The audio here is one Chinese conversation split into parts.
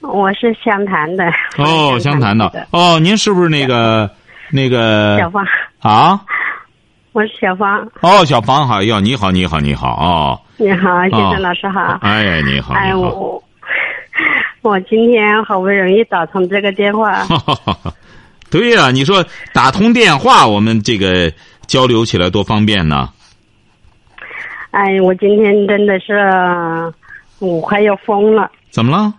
我是湘潭的。哦，湘潭的。哦，您是不是那个那个小芳啊？我是小芳。哦，小芳好，哟，你好，你好，你好哦。你好，先生老师好。哎，你好。哎，我我今天好不容易打通这个电话。对呀，你说打通电话，我们这个交流起来多方便呢。哎，我今天真的是我快要疯了。怎么了？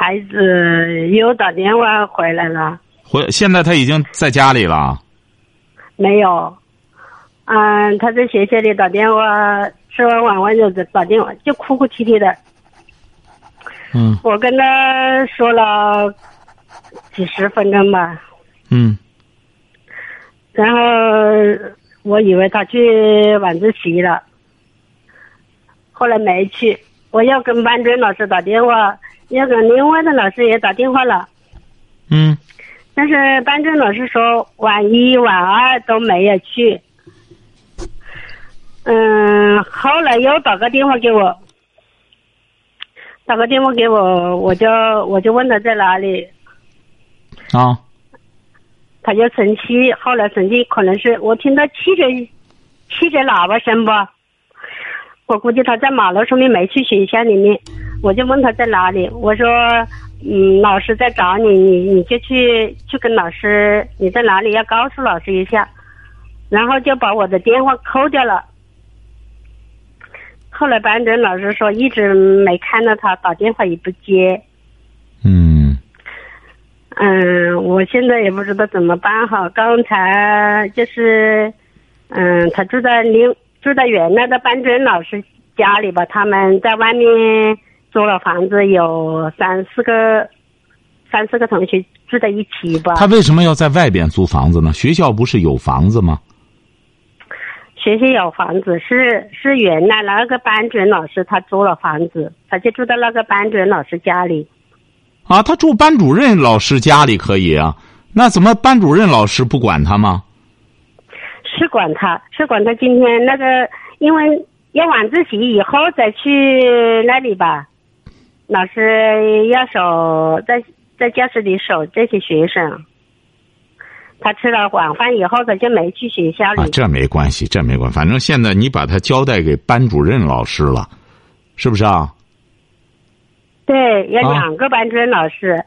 孩子又打电话回来了。回现在他已经在家里了。没有，嗯，他在学校里打电话，吃完晚饭就打电话，就哭哭啼啼的。嗯。我跟他说了几十分钟吧。嗯。然后。我以为他去晚自习了，后来没去。我要跟班主任老师打电话，要跟另外的老师也打电话了。嗯。但是班主任老师说晚一晚二都没有去。嗯，后来又打个电话给我，打个电话给我，我就我就问他在哪里。啊。他就生气，后来生气可能是我听到汽车汽车喇叭声吧，我估计他在马路上面没去学校里面，我就问他在哪里，我说嗯老师在找你，你你就去去跟老师你在哪里要告诉老师一下，然后就把我的电话扣掉了。后来班主任老师说一直没看到他打电话也不接。嗯，嗯我现在也不知道怎么办好。刚才就是，嗯，他住在另住在原来的班主任老师家里吧，他们在外面租了房子，有三四个三四个同学住在一起吧。他为什么要在外边租房子呢？学校不是有房子吗？学校有房子，是是原来那个班主任老师他租了房子，他就住在那个班主任老师家里。啊，他住班主任老师家里可以啊，那怎么班主任老师不管他吗？是管他，是管他。今天那个，因为要晚自习以后再去那里吧，老师要守在在教室里守这些学生。他吃了晚饭以后，他就没去学校里。啊，这没关系，这没关系。反正现在你把他交代给班主任老师了，是不是啊？对，有两个班主任老师，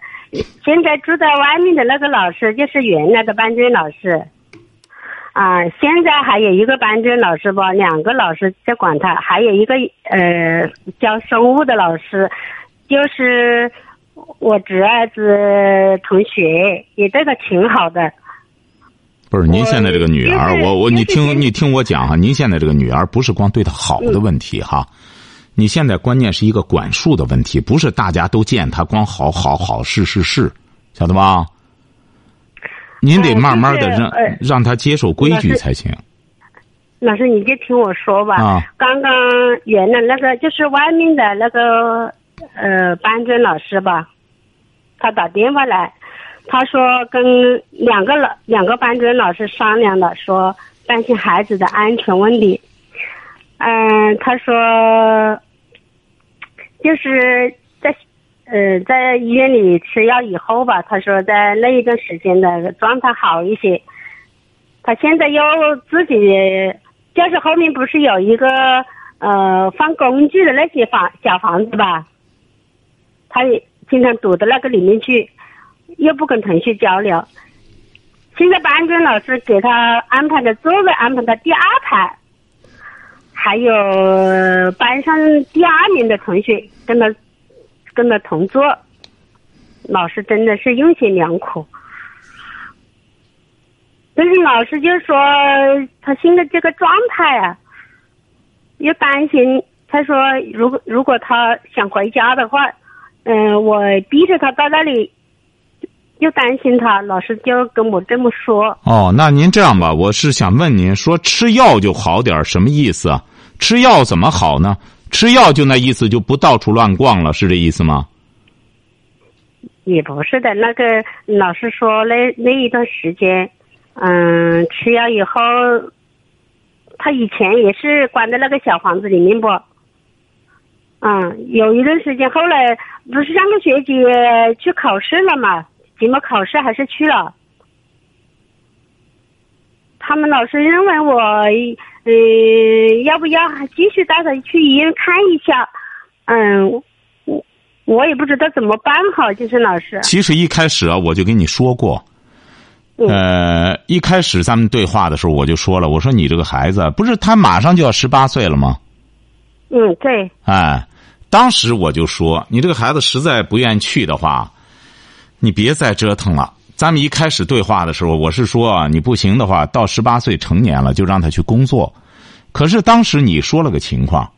现在住在外面的那个老师就是原来的班主任老师，啊，现在还有一个班主任老师吧，两个老师在管他，还有一个呃教生物的老师，就是我侄儿子同学，也对他挺好的。不是您现在这个女儿，我我你听你听我讲哈，您现在这个女儿不是光对她好的问题哈。你现在关键是一个管束的问题，不是大家都见她光好好好是是是，晓得吧？您得慢慢的让让他接受规矩才行。老师，你就听我说吧。啊。刚刚原来那个就是外面的那个呃班主任老师吧，他打电话来，他说跟两个老两个班主任老师商量了，说担心孩子的安全问题。嗯，他说，就是在呃在医院里吃药以后吧，他说在那一段时间的状态好一些。他现在又自己教室后面不是有一个呃放工具的那些房小房子吧？他也经常躲到那个里面去，又不跟同学交流。现在班主任老师给他安排的座位安排到第二排。还有班上第二名的同学跟他跟他同桌，老师真的是用心良苦。但是老师就说他现在这个状态啊，又担心他说如果如果他想回家的话，嗯、我逼着他到那里，又担心他，老师就跟我这么说。哦，那您这样吧，我是想问您说吃药就好点儿什么意思啊？吃药怎么好呢？吃药就那意思就不到处乱逛了，是这意思吗？也不是的，那个老师说那那一段时间，嗯，吃药以后，他以前也是关在那个小房子里面不，嗯，有一段时间，后来不是上个学期去考试了嘛，期末考试还是去了。他们老师认为我，嗯、要不要继续带他去医院看一下？嗯，我我也不知道怎么办好，就是老师。其实一开始啊，我就跟你说过，嗯呃，一开始咱们对话的时候我就说了，我说你这个孩子不是他马上就要十八岁了吗？嗯，对，哎，当时我就说，你这个孩子实在不愿去的话，你别再折腾了。咱们一开始对话的时候，我是说啊，你不行的话，到十八岁成年了就让他去工作。可是当时你说了个情况，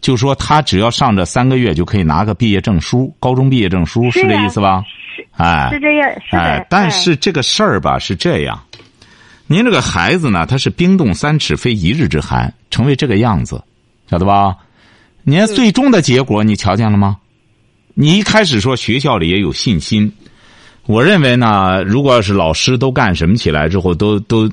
就说他只要上这三个月就可以拿个毕业证书，高中毕业证书，是这意思吧？哎，是这样。哎，但是这个事儿吧是这样，您这个孩子呢，他是冰冻三尺非一日之寒，成为这个样子，晓得吧？您最终的结果你瞧见了吗？你一开始说学校里也有信心，我认为呢，如果要是老师都干什么起来之后，都都，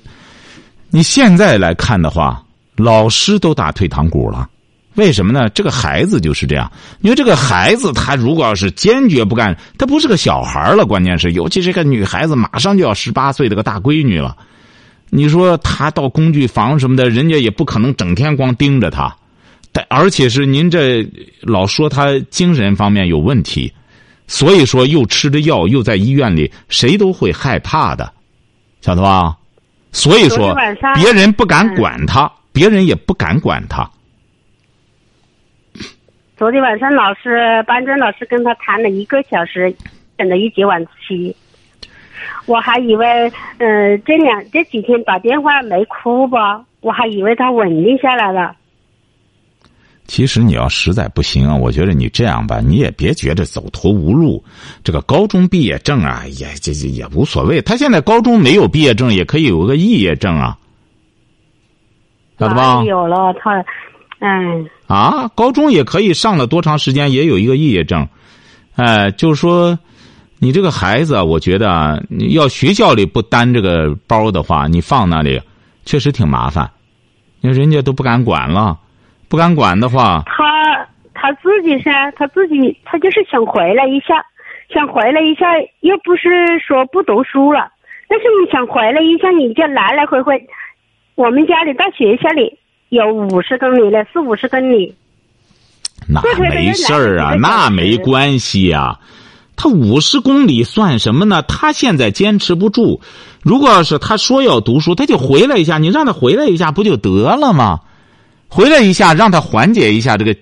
你现在来看的话，老师都打退堂鼓了。为什么呢？这个孩子就是这样，因为这个孩子他如果要是坚决不干，他不是个小孩了，关键是，尤其这个女孩子马上就要十八岁的个大闺女了，你说她到工具房什么的，人家也不可能整天光盯着她，但而且是您这老说他精神方面有问题，所以说又吃着药又在医院里，谁都会害怕的，晓得吧？所以说别人不敢管他，别人也不敢管他。昨天晚上老师班主任老师跟他谈了一个小时，等了一节晚自习。我还以为，呃，这两这几天打电话没哭吧，我还以为他稳定下来了。其实你要实在不行啊，我觉得你这样吧，你也别觉得走投无路。这个高中毕业证啊，也这这也无所谓。他现在高中没有毕业证，也可以有个肄业证啊，晓得吧？有了他，嗯，啊，高中也可以上了多长时间，也有一个肄业证。哎、就是说，你这个孩子啊，我觉得要学校里不担这个包的话，你放那里确实挺麻烦，因为人家都不敢管了，不敢管的话。他他自己噻，他自己他就是想回来一下，想回来一下，又不是说不读书了，但是你想回来一下，你就来来回回，我们家里到学校里有五十公里了，四五十公里。那没事儿啊，那没关系呀、他五十公里算什么呢？他现在坚持不住。如果要是他说要读书，他就回来一下，你让他回来一下不就得了吗？回来一下，让他缓解一下这个。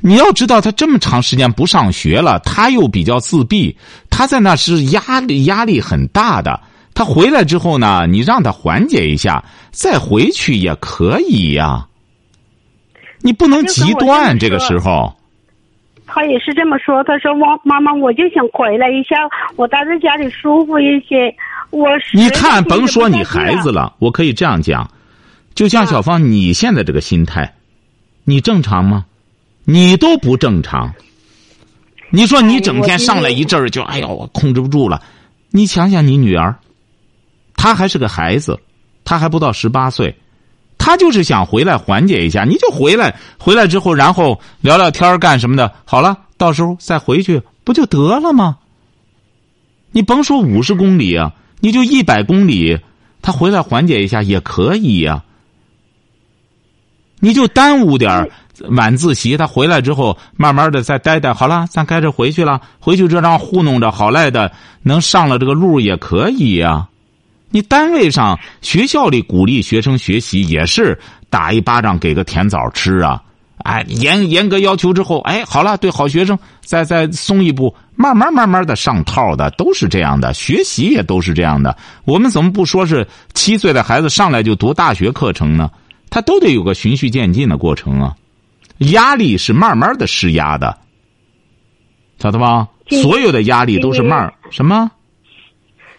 你要知道，他这么长时间不上学了，他又比较自闭，他在那是压力压力很大的。他回来之后呢，你让他缓解一下，再回去也可以呀、你不能极端这个时候。他也是这么说，他说妈妈妈，我就想回来一下，我待在家里舒服一些。我你看，甭说你孩子了，我可以这样讲，就像小芳你现在这个心态，你正常吗？你都不正常。你说你整天上来一阵儿就哎呦，我控制不住了。你想想你女儿，她还是个孩子，她还不到十八岁，她就是想回来缓解一下。你就回来，回来之后，然后聊聊天儿干什么的。好了，到时候再回去不就得了吗？你甭说五十公里啊，你就一百公里，她回来缓解一下也可以呀、你就耽误点晚自习，他回来之后慢慢的再待待，好了，咱该着回去了。回去这张糊弄着，好赖的能上了这个路也可以呀、你单位上、学校里鼓励学生学习，也是打一巴掌给个甜枣吃啊！哎，严严格要求之后，哎，好了，对好学生再再松一步，慢慢慢慢的上套的，都是这样的，学习也都是这样的。我们怎么不说是七岁的孩子上来就读大学课程呢？他都得有个循序渐进的过程啊！压力是慢慢的施压的，晓得吧？所有的压力都是慢儿什么？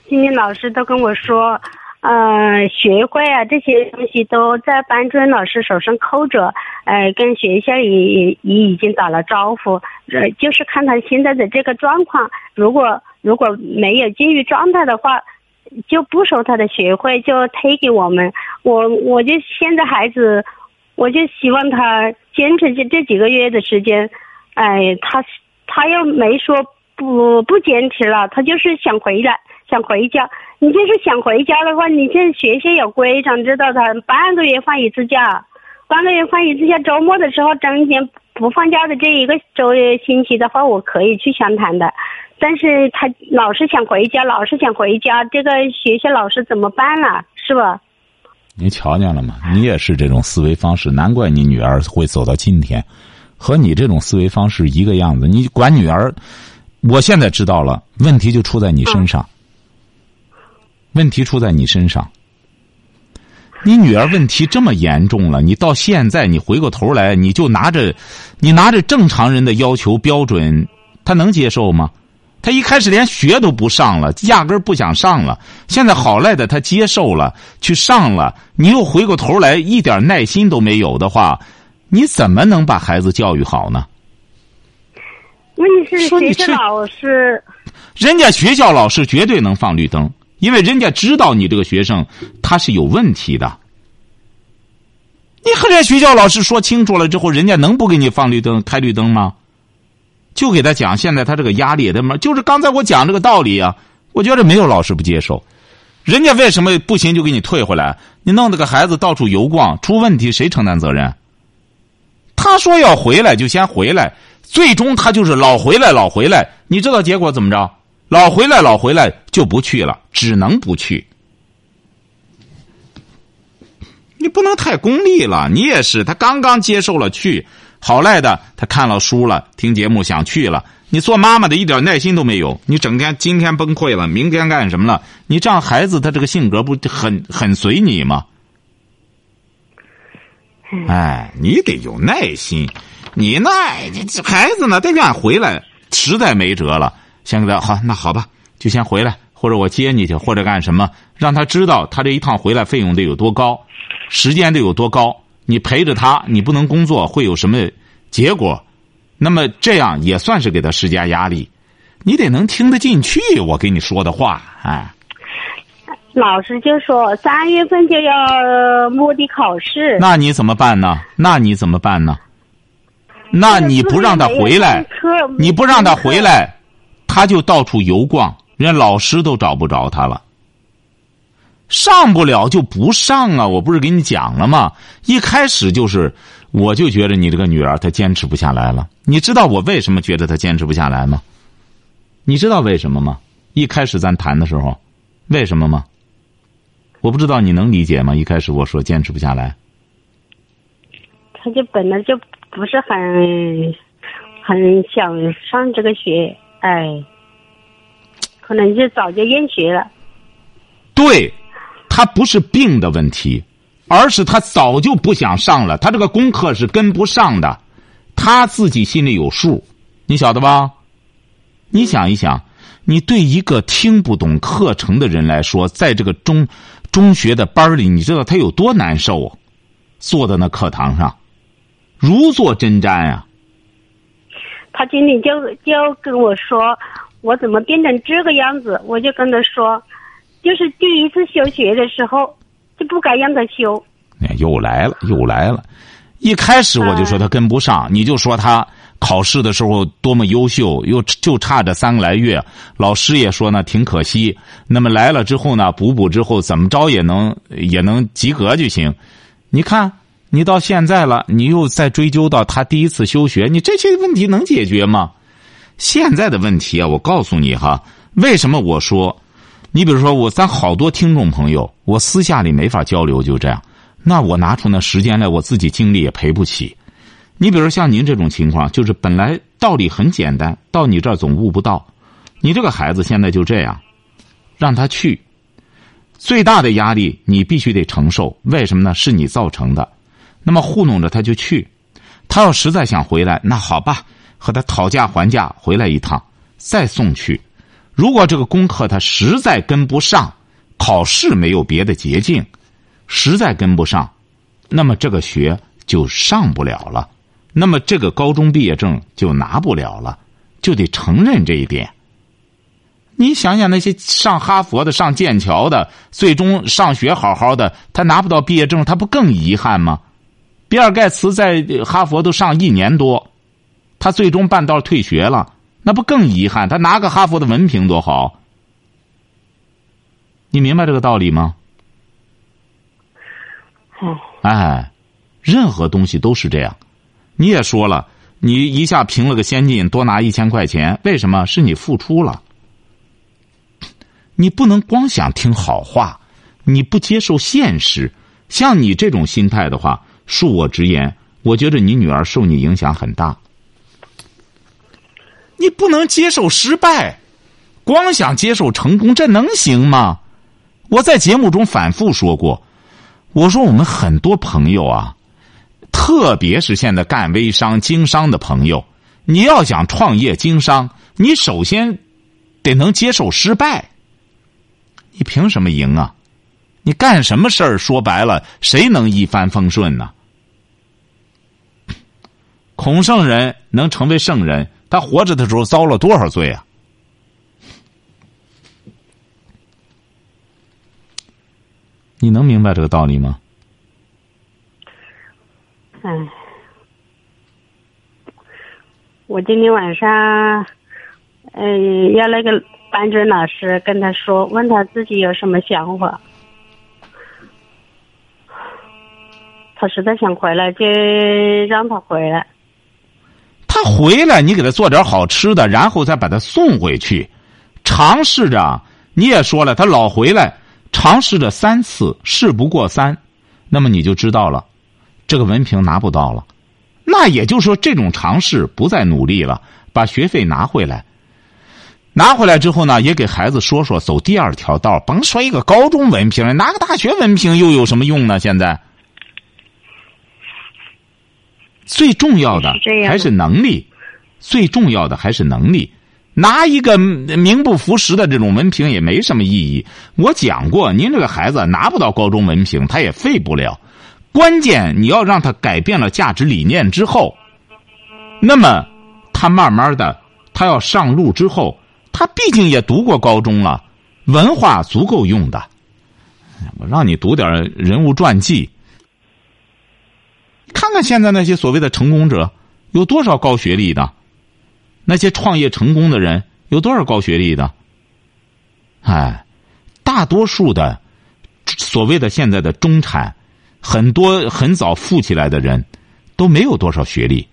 今天老师都跟我说，呃，学会啊这些东西都在班主任老师手上扣着，呃，跟学校也也已经打了招呼，呃，就是看他现在的这个状况，如果如果没有进入状态的话，就不收他的学费，就退给我们。我我就现在孩子，我就希望他坚持这这几个月的时间，哎，他他又没说不不坚持了，他就是想回来。想回家，你就是想回家的话，你这学校有规章知道他，半个月放一次假，半个月放一次假，周末的时候中间不放假的这一个周星期的话，我可以去湘潭的。但是他老是想回家，老是想回家，这个学校老师怎么办了？是吧？你瞧见了吗？你也是这种思维方式，难怪你女儿会走到今天，和你这种思维方式一个样子。你管女儿，我现在知道了，问题就出在你身上。问题出在你身上。你女儿问题这么严重了，你到现在你回过头来，你就拿着，你拿着正常人的要求标准，她能接受吗？她一开始连学都不上了，压根儿不想上了。现在好赖的他接受了，去上了，你又回过头来一点耐心都没有的话，你怎么能把孩子教育好呢？问题是学校老师，人家学校老师绝对能放绿灯。因为人家知道你这个学生他是有问题的，你和人家学校老师说清楚了之后，人家能不给你放绿灯、开绿灯吗？就给他讲，现在他这个压力的嘛，就是刚才我讲这个道理啊。我觉得没有老师不接受，人家为什么不行就给你退回来？你弄这个孩子到处游逛，出问题谁承担责任？他说要回来就先回来，最终他就是老回来老回来，你知道结果怎么着？老回来，老回来就不去了，只能不去。你不能太功利了，你也是。他刚刚接受了去，好赖的，他看了书了，听节目想去了。你做妈妈的一点耐心都没有，你整天今天崩溃了，明天干什么了？你这样孩子他这个性格不很 很随你吗？哎，你得有耐心，你那这孩子呢，得愿回来，实在没辙了。先给他好，那好吧，就先回来，或者我接你去，或者干什么，让他知道他这一趟回来费用得有多高，时间得有多高。你陪着他，你不能工作，会有什么结果？那么这样也算是给他施加压力。你得能听得进去我跟你说的话，哎。老师就说三月份就要摸底考试，那你怎么办呢？那你怎么办呢？那你不让他回来，你不让他回来。他就到处游逛，人家老师都找不着他了。上不了就不上啊！我不是给你讲了吗？一开始就是，我就觉得你这个女儿她坚持不下来了。你知道我为什么觉得她坚持不下来吗？你知道为什么吗？一开始咱谈的时候，为什么吗？我不知道你能理解吗？一开始我说坚持不下来，他就本来就不是很很想上这个学。哎，可能就早就厌学了。对，他不是病的问题，而是他早就不想上了。他这个功课是跟不上的，他自己心里有数，你晓得吧？你想一想，你对一个听不懂课程的人来说，在这个中中学的班里，你知道他有多难受？坐在那课堂上，如坐针毡呀。他今天就就跟我说，我怎么变成这个样子？我就跟他说，就是第一次休学的时候就不该让他休。又来了，又来了！一开始我就说他跟不上，你就说他考试的时候多么优秀，又就差这三个来月，老师也说呢挺可惜。那么来了之后呢，补补之后怎么着也能也能及格就行。你看。你到现在了，你又再追究到他第一次休学，你这些问题能解决吗？现在的问题啊，我告诉你哈，为什么我说，你比如说我咱好多听众朋友，我私下里没法交流，就这样，那我拿出那时间来，我自己精力也赔不起。你比如像您这种情况，就是本来道理很简单，到你这儿总悟不到。你这个孩子现在就这样，让他去，最大的压力你必须得承受，为什么呢？是你造成的。那么糊弄着他就去，他要实在想回来，那好吧，和他讨价还价回来一趟，再送去。如果这个功课他实在跟不上，考试没有别的捷径，实在跟不上，那么这个学就上不了了，那么这个高中毕业证就拿不了了，就得承认这一点。你想想那些上哈佛的、上剑桥的，最终上学好好的，他拿不到毕业证，他不更遗憾吗？比尔盖茨在哈佛都上一年多，他最终半道退学了。那不更遗憾？他拿个哈佛的文凭多好，你明白这个道理吗？哎，任何东西都是这样。你也说了，你一下评了个先进，多拿一千块钱，为什么？是你付出了。你不能光想听好话，你不接受现实。像你这种心态的话，恕我直言，我觉得你女儿受你影响很大。你不能接受失败，光想接受成功，这能行吗？我在节目中反复说过，我说我们很多朋友啊，特别是现在干微商、经商的朋友，你要想创业经商，你首先得能接受失败。你凭什么赢啊？你干什么事儿？说白了，谁能一帆风顺呢？孔圣人能成为圣人。他活着的时候遭了多少罪啊？你能明白这个道理吗？嗯，我今天晚上，嗯，要那个班主任老师跟他说，问他自己有什么想法。他实在想回来，就让他回来。他回来，你给他做点好吃的，然后再把他送回去，尝试着。你也说了，他老回来，尝试着三次，事不过三，那么你就知道了，这个文凭拿不到了。那也就是说，这种尝试不再努力了，把学费拿回来。拿回来之后呢，也给孩子说说走第二条道，甭说一个高中文凭，拿个大学文凭又有什么用呢？现在。最重要的还是能力，最重要的还是能力。拿一个名不符实的这种文凭也没什么意义。我讲过，您这个孩子拿不到高中文凭，他也废不了。关键你要让他改变了价值理念之后，那么他慢慢的，他要上路之后，他毕竟也读过高中了，文化足够用的。我让你读点人物传记。看看现在那些所谓的成功者，有多少高学历的？那些创业成功的人有多少高学历的？哎，大多数的所谓的现在的中产，很多很早富起来的人，都没有多少学历。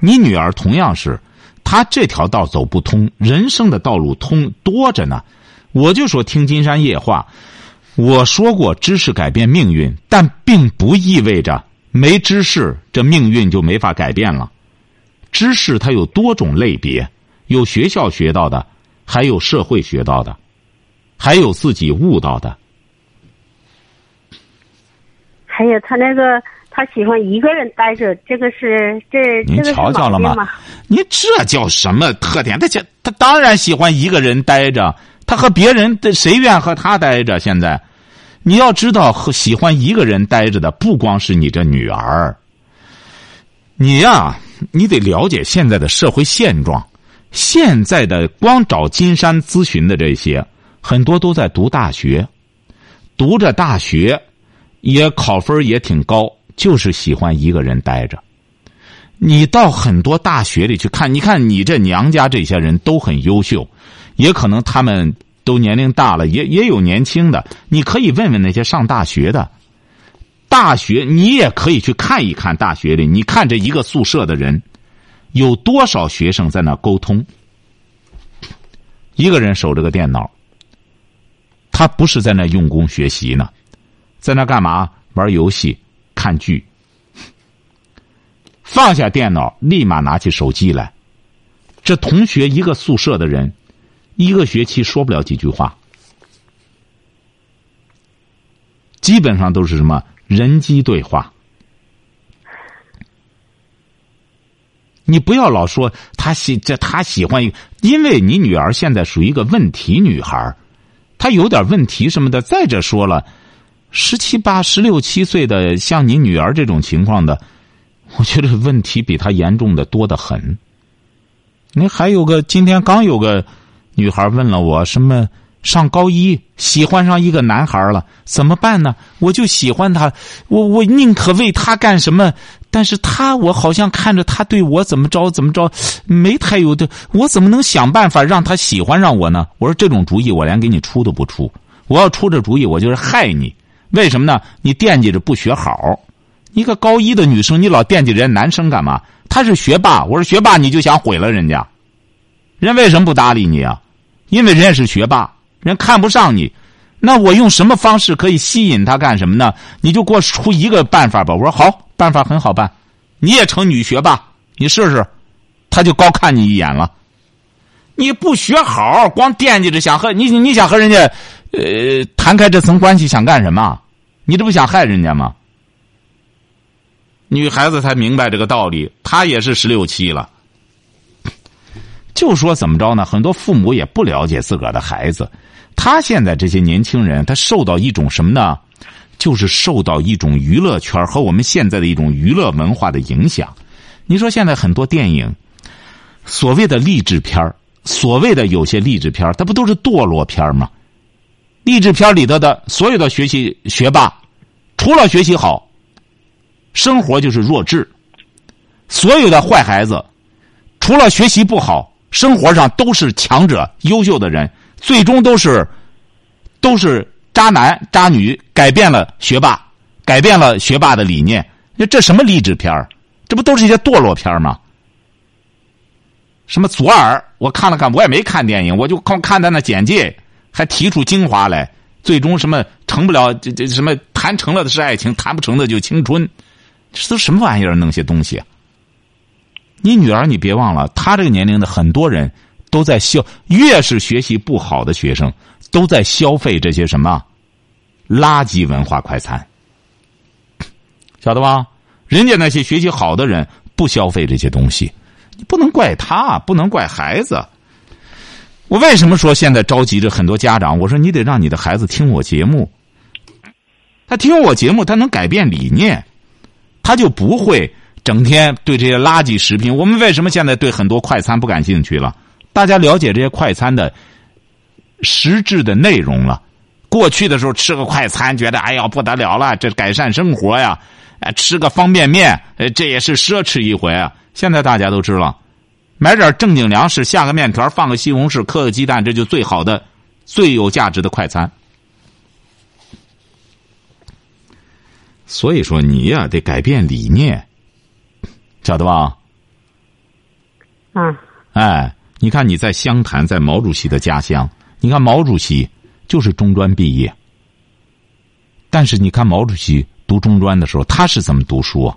你女儿同样是，她这条道走不通，人生的道路通多着呢。我就说听金山夜话。我说过，知识改变命运，但并不意味着没知识，这命运就没法改变了。知识它有多种类别，有学校学到的，还有社会学到的，还有自己悟到的。还有他那个，他喜欢一个人待着，这个是这您瞧瞧了吗？你这叫什么特点？他他当然喜欢一个人待着。他和别人谁愿和他待着？现在，你要知道，和喜欢一个人待着的不光是你这女儿。你呀，你得了解现在的社会现状。现在的光找金山咨询的这些，很多都在读大学，读着大学，也考分也挺高，就是喜欢一个人待着。你到很多大学里去看，你看你这娘家这些人都很优秀。也可能他们都年龄大了，也也有年轻的。你可以问问那些上大学的，大学你也可以去看一看大学里。你看这一个宿舍的人，有多少学生在那沟通？一个人守着个电脑，他不是在那用功学习呢，在那干嘛？玩游戏、看剧。放下电脑，立马拿起手机来。这同学一个宿舍的人。一个学期说不了几句话，基本上都是什么人机对话。你不要老说他喜这他喜欢，因为你女儿现在属于一个问题女孩她有点问题什么的。再者说了，十七八、十六七岁的像你女儿这种情况的，我觉得问题比她严重的多得很。你还有个今天刚有个女孩问了我什么？上高一喜欢上一个男孩了，怎么办呢？我就喜欢他，我我宁可为他干什么？但是他我好像看着他对我怎么着怎么着，没太有的，我怎么能想办法让他喜欢上我呢？我说这种主意我连给你出都不出，我要出这主意我就是害你。为什么呢？你惦记着不学好，一个高一的女生你老惦记人家男生干嘛？他是学霸，我说学霸你就想毁了人家，人为什么不搭理你啊？因为人家是学霸。人看不上你，那我用什么方式可以吸引他干什么呢？你就给我出一个办法吧。我说好，办法很好办，你也成女学霸，你试试，他就高看你一眼了。你不学好，光惦记着想和你，你想和人家，呃，谈开这层关系，想干什么？你这不想害人家吗？女孩子才明白这个道理，她也是十六七了。就说怎么着呢？很多父母也不了解自个儿的孩子。他现在这些年轻人，他受到一种什么呢？就是受到一种娱乐圈和我们现在的一种娱乐文化的影响。你说现在很多电影，所谓的励志片所谓的有些励志片它不都是堕落片吗？励志片里头的所有的学习学霸，除了学习好，生活就是弱智；所有的坏孩子，除了学习不好，生活上都是强者、优秀的人。最终都是，都是渣男渣女，改变了学霸，改变了学霸的理念。这什么励志片这不都是一些堕落片吗？什么左耳？我看了看，我也没看电影，我就光看他那简介，还提出精华来。最终什么成不了？这这什么谈成了的是爱情，谈不成的就青春。这都什么玩意儿？弄些东西。啊你女儿，你别忘了，她这个年龄的很多人。都在消，越是学习不好的学生，都在消费这些什么垃圾文化快餐，晓得吧？人家那些学习好的人不消费这些东西，你不能怪他，不能怪孩子。我为什么说现在着急着很多家长？我说你得让你的孩子听我节目，他听我节目，他能改变理念，他就不会整天对这些垃圾食品。我们为什么现在对很多快餐不感兴趣了？大家了解这些快餐的实质的内容了。过去的时候吃个快餐，觉得哎呀不得了了，这改善生活呀！吃个方便面，这也是奢侈一回啊。现在大家都知道，买点正经粮食，下个面条，放个西红柿，磕个鸡蛋，这就最好的、最有价值的快餐。所以说，你呀得改变理念，晓得吧？嗯。哎。你看你在湘潭，在毛主席的家乡。你看毛主席就是中专毕业，但是你看毛主席读中专的时候，他是怎么读书？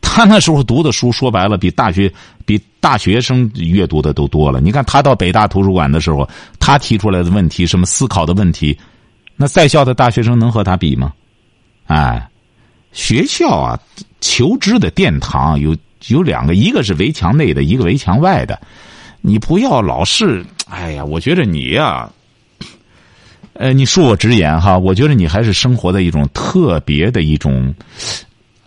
他那时候读的书，说白了比大学比大学生阅读的都多了。你看他到北大图书馆的时候，他提出来的问题，什么思考的问题，那在校的大学生能和他比吗？哎，学校啊，求知的殿堂有有两个，一个是围墙内的，一个围墙外的。你不要老是，哎呀，我觉得你呀，呃，你恕我直言哈，我觉得你还是生活在一种特别的一种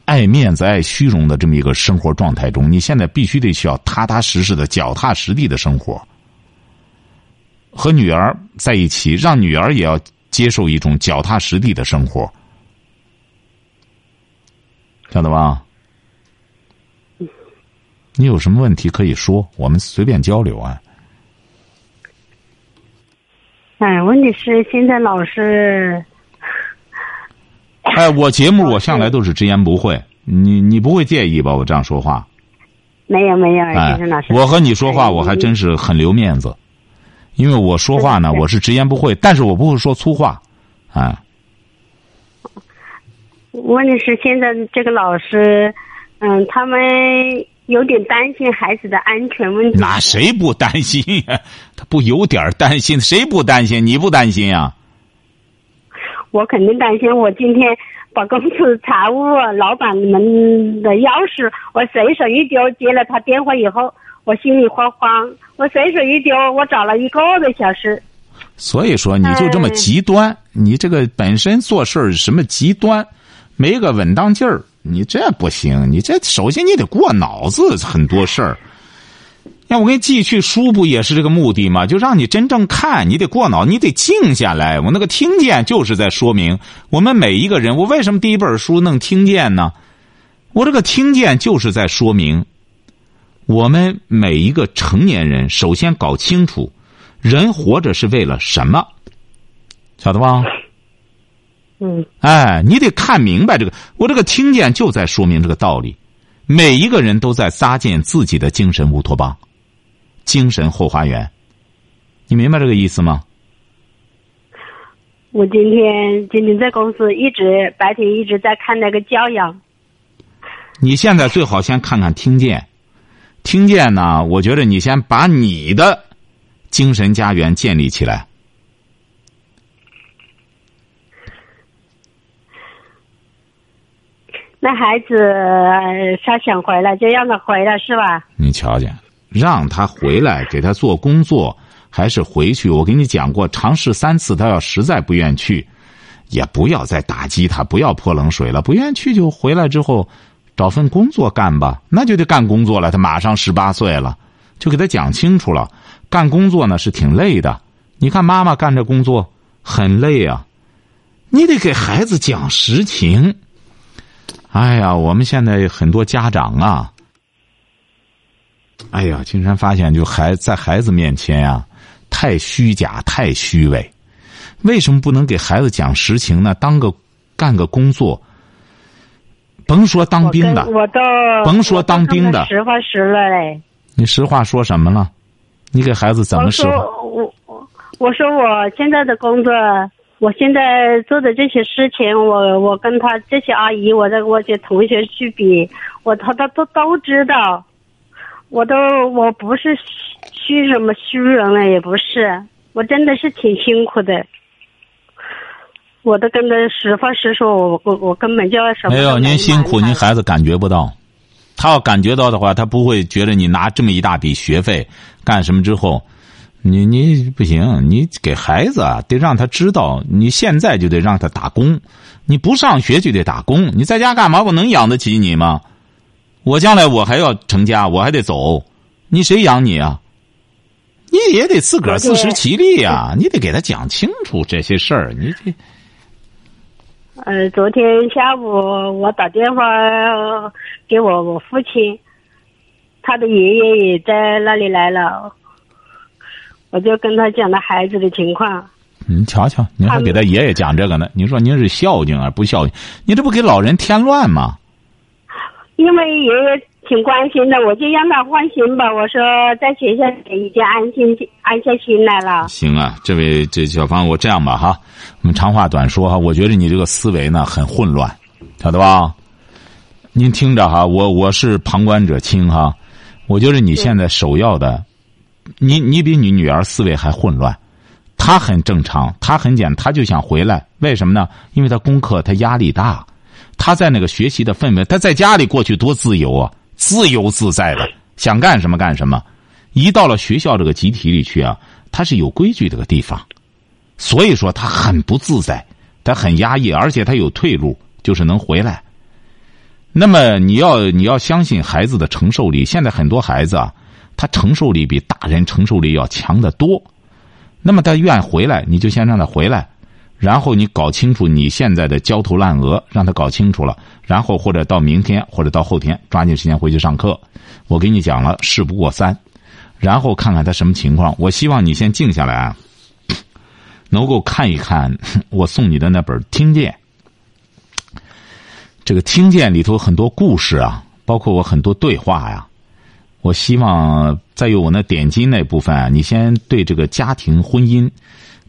爱面子、爱虚荣的这么一个生活状态中。你现在必须得需要踏踏实实的、脚踏实地的生活，和女儿在一起，让女儿也要接受一种脚踏实地的生活，晓得吧？你有什么问题可以说，我们随便交流啊。哎，问题是现在老师 哎，我节目我向来都是直言不讳，你你不会介意吧？我这样说话？没有没有，哎，我和你说话我还真是很留面子，因为我说话呢，我是直言不讳，但是我不会说粗话，啊。问题是现在这个老师，嗯，他们。有点担心孩子的安全问题。那谁不担心呀？他不有点担心？谁不担心？你不担心呀？我肯定担心。我今天把公司财务老板们的钥匙，我随手一丢，接了他电话以后，我心里慌慌，我随手一丢，我找了一个多小时。所以说，你就这么极端，你这个本身做事儿什么极端，没个稳当劲儿，你这不行。你这首先你得过脑子很多事儿。那我给你寄去书，不也是这个目的吗？就让你真正看，你得过脑，你得静下来。我那个听见就是在说明，我们每一个人，我为什么第一本书能听见呢？我这个听见就是在说明，我们每一个成年人首先搞清楚，人活着是为了什么，晓得吧？嗯，哎，你得看明白这个。我这个听见就在说明这个道理，每一个人都在搭建自己的精神乌托邦。精神后花园，你明白这个意思吗？我今天今天在公司一直白天一直在看那个教养。你现在最好先看看听见，听见呢？我觉得你先把你的精神家园建立起来。那孩子他想回来，就让他回来是吧？你瞧见。让他回来给他做工作，还是回去？我跟你讲过，尝试三次，他要实在不愿去，也不要再打击他，不要泼冷水了。不愿去就回来之后，找份工作干吧。那就得干工作了。他马上十八岁了，就给他讲清楚了。干工作呢是挺累的。你看妈妈干这工作很累啊，你得给孩子讲实情。哎呀，我们现在很多家长啊。哎呀，金山发现，就孩在孩子面前呀，太虚假，太虚伪。为什么不能给孩子讲实情呢？当个干个工作，甭说当兵的，我都甭说当兵的，实话实了嘞。你实话说什么了？你给孩子怎么说？我我我说我现在的工作，我现在做的这些事情，我我跟他这些阿姨，我的我些同学去比，我他他都都知道。我都我不是虚什么虚荣了，也不是，我真的是挺辛苦的。我都跟他实话实说，我我我根本就什么没有。您辛苦，您孩子感觉不到。他要感觉到的话，他不会觉得你拿这么一大笔学费干什么之后，你你不行。你给孩子啊，得让他知道，你现在就得让他打工。你不上学就得打工。你在家干嘛？我能养得起你吗？我将来我还要成家，我还得走，你谁养你啊？你也得自个儿自食其力呀！你得给他讲清楚这些事儿。你这……呃，昨天下午我打电话给我我父亲，他的爷爷也在那里来了，我就跟他讲了孩子的情况。你瞧瞧，您还给他爷爷讲这个呢？您说您是孝敬啊，不孝敬？你这不给老人添乱吗？因为爷爷挺关心的，我就让他放心吧。我说在学校已经安心安下心来了。行啊，这位这小芳，我这样吧哈，我们长话短说哈。我觉得你这个思维呢很混乱，晓得吧？您听着哈，我我是旁观者清哈。我觉得你现在首要的，你你比你女儿思维还混乱。她很正常，她很简，她就想回来。为什么呢？因为她功课她压力大。她在那个学习的氛围，她在家里过去多自由啊，自由自在的，想干什么干什么。一到了学校这个集体里去啊，他是有规矩这个地方，所以说他很不自在，他很压抑，而且他有退路，就是能回来。那么你要你要相信孩子的承受力，现在很多孩子啊，他承受力比大人承受力要强得多。那么他愿回来，你就先让他回来。然后你搞清楚你现在的焦头烂额，让他搞清楚了，然后或者到明天或者到后天抓紧时间回去上课。我给你讲了，事不过三，然后看看他什么情况。我希望你先静下来啊，能够看一看我送你的那本《听见》。这个《听见》里头很多故事啊，包括我很多对话呀。我希望再有我那点金那部分，你先对这个家庭婚姻。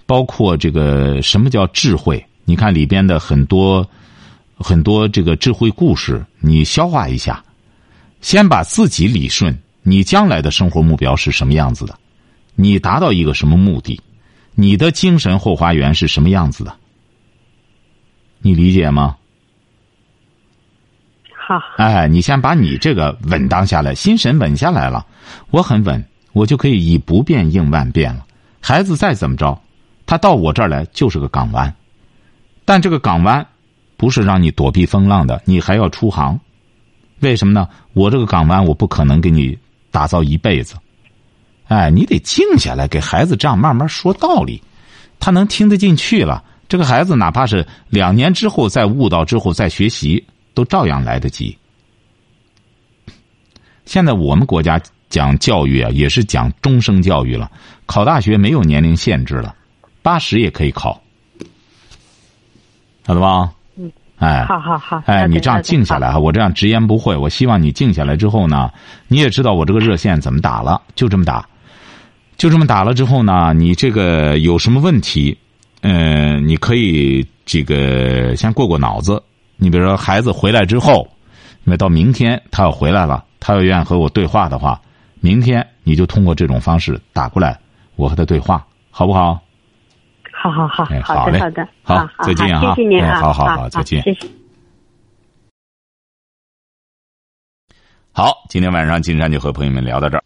包括这个什么叫智慧？你看里边的很多很多这个智慧故事，你消化一下，先把自己理顺。你将来的生活目标是什么样子的？你达到一个什么目的？你的精神后花园是什么样子的？你理解吗？好，哎，你先把你这个稳当下来，心神稳下来了，我很稳，我就可以以不变应万变了。孩子再怎么着，他到我这儿来就是个港湾，但这个港湾不是让你躲避风浪的，你还要出航。为什么呢？我这个港湾，我不可能给你打造一辈子。哎，你得静下来，给孩子这样慢慢说道理，他能听得进去了。这个孩子哪怕是两年之后再悟到之后再学习，都照样来得及。现在我们国家讲教育啊，也是讲终生教育了，考大学没有年龄限制了，八十也可以考，晓得吧？嗯，哎，好好好，哎，你这样静下来哈，我这样直言不讳。我希望你静下来之后呢，你也知道我这个热线怎么打了，就这么打，就这么打了之后呢，你这个有什么问题，呃，你可以这个先过过脑子。你比如说孩子回来之后，那到明天他要回来了，他要愿意和我对话的话，明天你就通过这种方式打过来，我和他对话，好不好？好好好，哎好嘞好的好的，好好再见啊谢谢您啊，好好好再见谢谢。好，今天晚上金山就和朋友们聊到这儿。